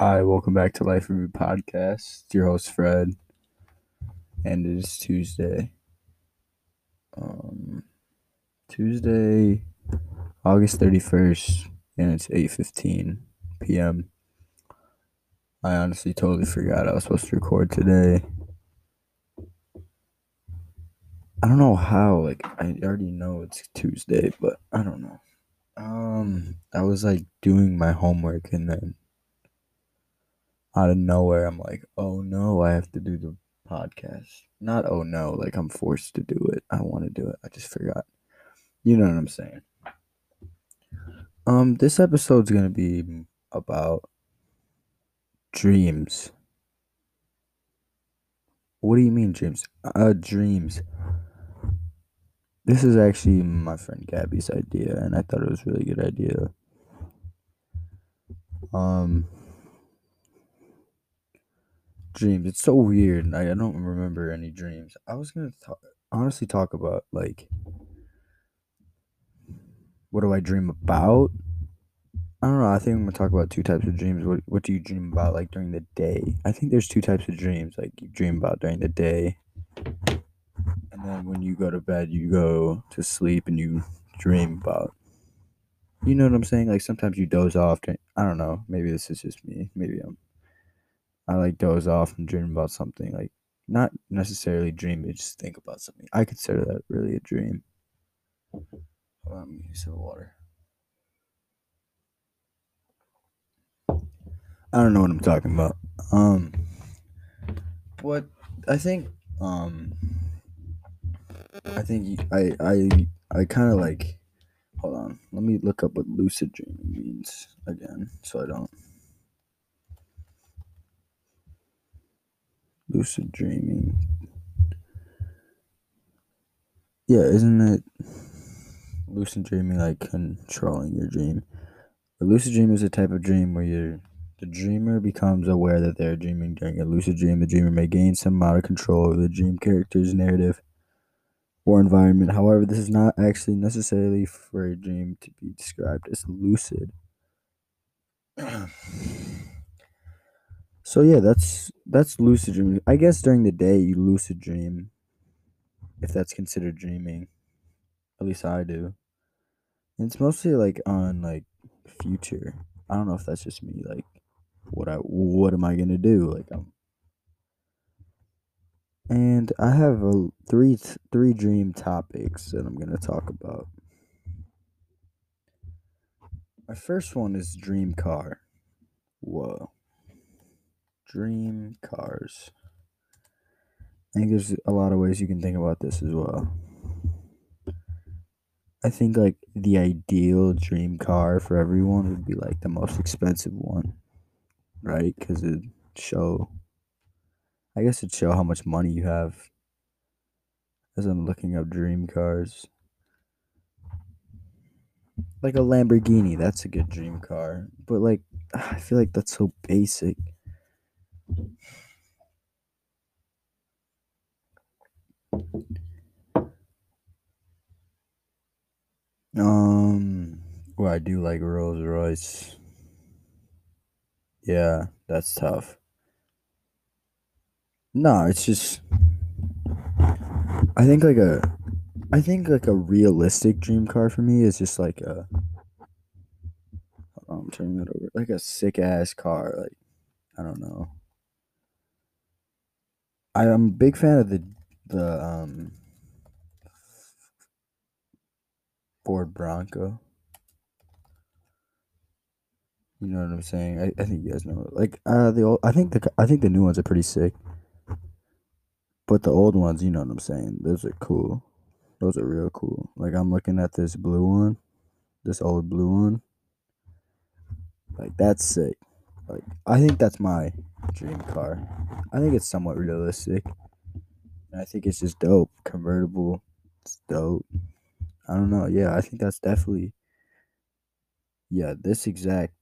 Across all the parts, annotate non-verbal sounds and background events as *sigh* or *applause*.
Hi, welcome back to Life Review Podcast. It's your host Fred, and it is Tuesday. Um, Tuesday, August thirty first, and it's eight fifteen p.m. I honestly totally forgot I was supposed to record today. I don't know how. Like I already know it's Tuesday, but I don't know. Um, I was like doing my homework, and then out of nowhere, I'm like, oh no, I have to do the podcast. Not oh no, like I'm forced to do it. I want to do it. I just forgot. You know what I'm saying? Um, this episode's gonna be about dreams. What do you mean dreams? Uh, dreams. This is actually my friend Gabby's idea, and I thought it was a really good idea. Um, dreams. It's so weird. I, I don't remember any dreams. I was gonna talk, honestly talk about like what do I dream about? I don't know. I think I'm gonna talk about two types of dreams. What What do you dream about like during the day? I think there's two types of dreams. Like you dream about during the day, and then when you go to bed, you go to sleep and you dream about. You know what I'm saying? Like sometimes you doze off. I don't know. Maybe this is just me. Maybe I'm. I like doze off and dream about something. Like not necessarily dream, but just think about something. I consider that really a dream. Hold on, let me some water. I don't know what I'm talking about. Um, what I think, um, I think I I I kind of like. Hold on, let me look up what lucid dreaming means again, so I don't. Lucid dreaming. Yeah, isn't it lucid dreaming like controlling your dream? A lucid dream is a type of dream where you're the dreamer becomes aware that they're dreaming during a lucid dream. The dreamer may gain some amount of control over the dream character's narrative or environment. However, this is not actually necessarily for a dream to be described as lucid. *clears throat* so yeah, that's that's lucid dreaming. I guess during the day you lucid dream, if that's considered dreaming. At least I do. And it's mostly like on like future. I don't know if that's just me. Like what I what am I gonna do? Like I'm and I have a three three dream topics that I'm gonna talk about. My first one is dream car. Whoa. Dream cars. I think there's a lot of ways you can think about this as well. I think like the ideal dream car for everyone would be like the most expensive one right? Because it show, I guess it show how much money you have. As I'm looking up dream cars, like a Lamborghini, that's a good dream car. But like, *sighs* I feel like that's so basic. Um, well, I do like Rolls Royce. Yeah, that's tough. No, it's just I think like a I think like a realistic dream car for me is just like a I'm turning that over. Like a sick ass car, like I don't know. I, am a big fan of the the um Ford Bronco. You know what I'm saying? I, I think you guys know. Like uh the old, I think the I think the new ones are pretty sick. But the old ones, you know what I'm saying? Those are cool. Those are real cool. Like I'm looking at this blue one, this old blue one. Like that's sick. Like I think that's my dream car. I think it's somewhat realistic. And I think it's just dope. Convertible. It's dope. I don't know. Yeah, I think that's definitely yeah, this exact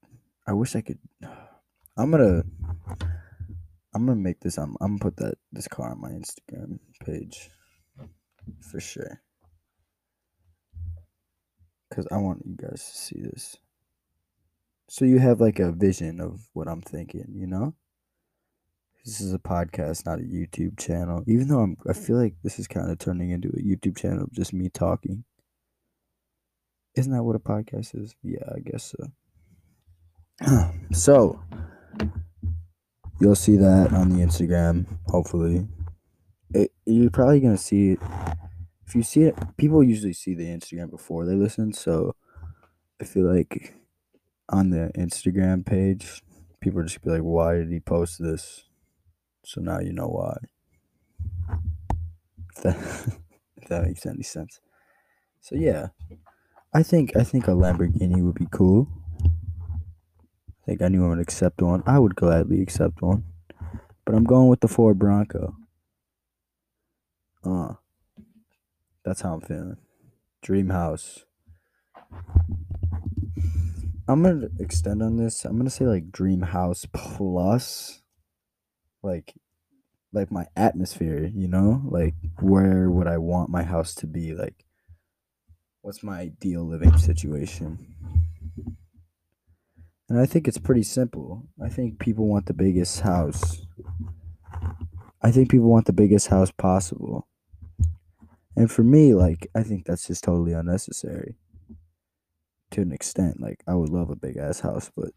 I wish I could. *sighs* I'm gonna. I'm gonna make this. I'm. I'm gonna put that this car on my Instagram page, for sure. Cause I want you guys to see this. So you have like a vision of what I'm thinking, you know? This is a podcast, not a YouTube channel. Even though I'm I mm. feel like this is kind of turning into a YouTube channel of just me talking. Isn't that what a podcast is? Yeah, I guess so. *clears throat* so, you'll see that on the Instagram, hopefully. It, you're probably going to see it. If you see it, people usually see the Instagram before they listen. So, I feel like on the Instagram page, people just be like, why did he post this? So now you know why. If that, *laughs* if that makes any sense. So yeah, I think I think a Lamborghini would be cool. I think anyone would accept one. I would gladly accept one, but I'm going with the Ford Bronco. Uh, that's how I'm feeling. Dream house. I'm gonna extend on this. I'm gonna say like dream house plus like like my atmosphere, you know? Like where would I want my house to be? Like what's my ideal living situation? And I think it's pretty simple. I think people want the biggest house. I think people want the biggest house possible. And for me, like, I think that's just totally unnecessary to an extent. Like, I would love a big ass house, but.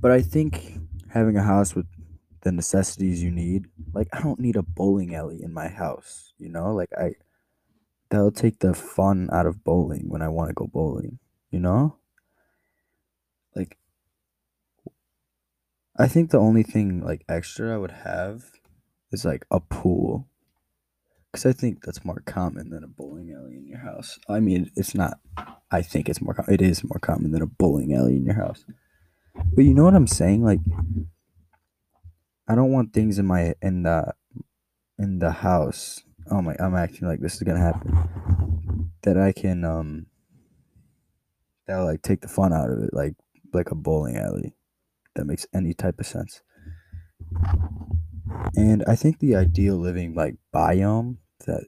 But I think having a house with the necessities you need, like, I don't need a bowling alley in my house, you know? Like, I. That'll take the fun out of bowling when I want to go bowling, you know? Like, I think the only thing, like, extra I would have is, like, a pool because I think that's more common than a bowling alley in your house. I mean, it's not. I think it's more. It is more common than a bowling alley in your house. But you know what I'm saying? Like, I don't want things in my in the in the house. Oh my! I'm acting like this is gonna happen. That I can um. That'll like take the fun out of it, like like a bowling alley. That makes any type of sense. And I think the ideal living like biome that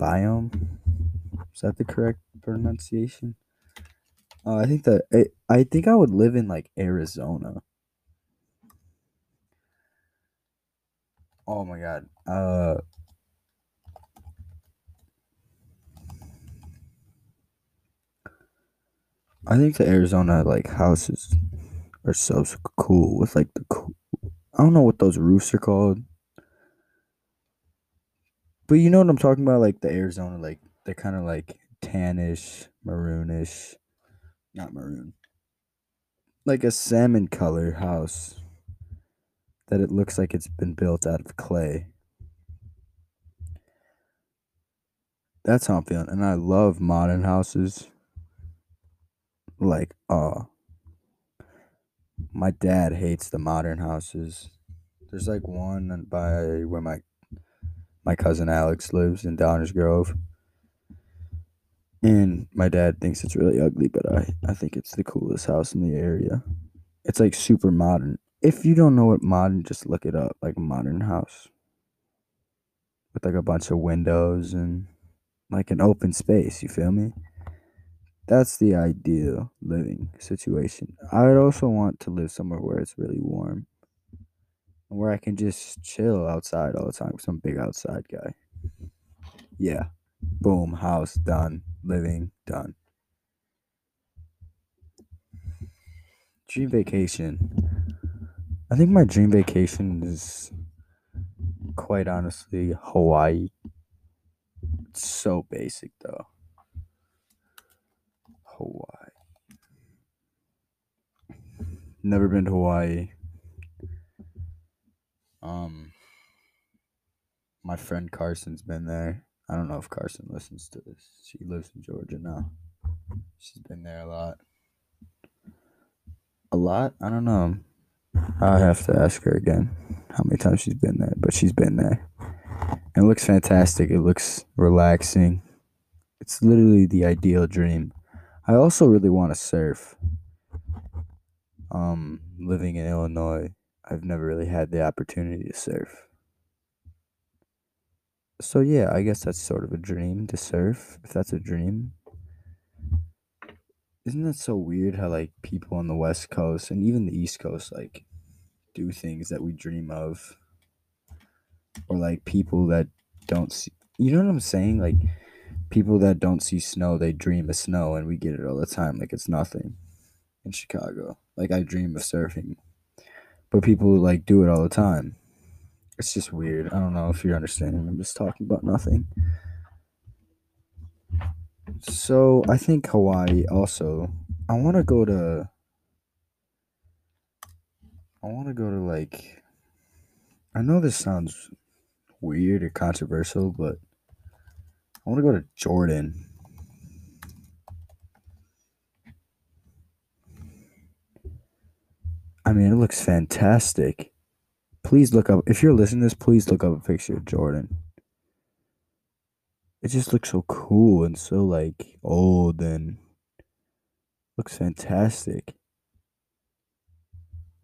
biome is that the correct pronunciation? Uh, I think that I, I think I would live in like Arizona. Oh my god. Uh I think the Arizona like houses are so cool with like the cool I don't know what those roofs are called. But you know what I'm talking about? Like the Arizona, like they're kind of like tannish, maroonish, not maroon, like a salmon color house that it looks like it's been built out of clay. That's how I'm feeling, and I love modern houses. Like, uh, my dad hates the modern houses. There's like one by where my my cousin Alex lives in Downers Grove. And my dad thinks it's really ugly, but I, I think it's the coolest house in the area. It's like super modern. If you don't know what modern, just look it up. Like modern house. With like a bunch of windows and like an open space, you feel me? That's the ideal living situation. I would also want to live somewhere where it's really warm where I can just chill outside all the time because I'm a big outside guy. Yeah. Boom. House done. Living done. Dream vacation. I think my dream vacation is quite honestly Hawaii. It's so basic though. Hawaii. Never been to Hawaii. Um, my friend Carson's been there. I don't know if Carson listens to this. She lives in Georgia now. She's been there a lot. A lot? I don't know. I'll have to ask her again how many times she's been there, but she's been there. It looks fantastic. It looks relaxing. It's literally the ideal dream. I also really want to surf. Um, living in Illinois, I've never really had the opportunity to surf. So yeah, I guess that's sort of a dream to surf, if that's a dream. isn't that so weird how like people on the West Coast and even the East Coast like do things that we dream of, or like people that don't see. You know what I'm saying? Like people that don't see snow, they dream of snow, and we get it all the time. Like it's nothing in Chicago. Like I dream of surfing, but people like do it all the time. It's just weird. I don't know if you're understanding. I'm just talking about nothing. So I think Hawaii also. I want to go to. I want to go to like. I know this sounds weird or controversial, but I want to go to Jordan. I mean, it looks fantastic. Please look up if you're listening to this. Please look up a picture of Jordan. It just looks so cool and so like old and looks fantastic.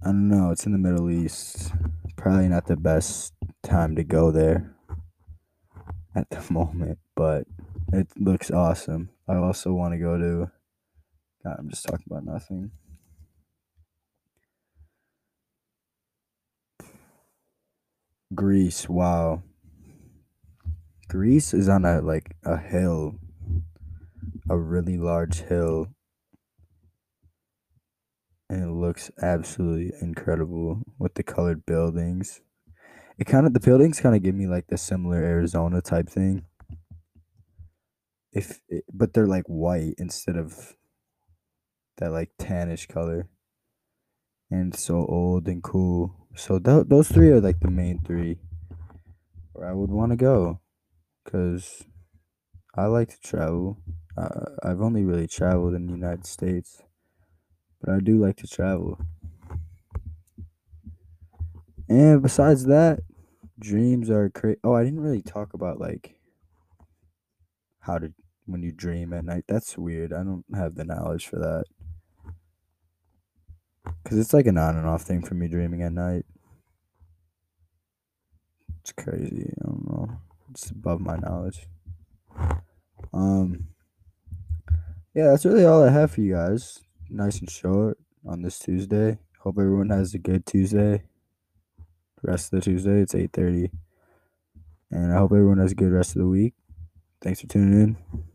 I don't know. It's in the Middle East. Probably not the best time to go there at the *laughs* moment, but it looks awesome. I also want to go to. God, I'm just talking about nothing. Greece. Wow. Greece is on a like a hill, a really large hill, and it looks absolutely incredible with the colored buildings. It kind of the buildings kind of give me like the similar Arizona type thing. If it, but they're like white instead of that like tannish color, and so old and cool. So th- those three are like the main three where I would want to go, cause I like to travel. Uh, I've only really traveled in the United States, but I do like to travel. And besides that, dreams are crazy. Oh, I didn't really talk about like how to when you dream at night. That's weird. I don't have the knowledge for that because it's like an on and off thing for me dreaming at night. It's crazy. I don't know. It's above my knowledge. Um, yeah, that's really all I have for you guys. Nice and short on this Tuesday. Hope everyone has a good Tuesday. Rest of the Tuesday, it's eight thirty, and I hope everyone has a good rest of the week. Thanks for tuning in.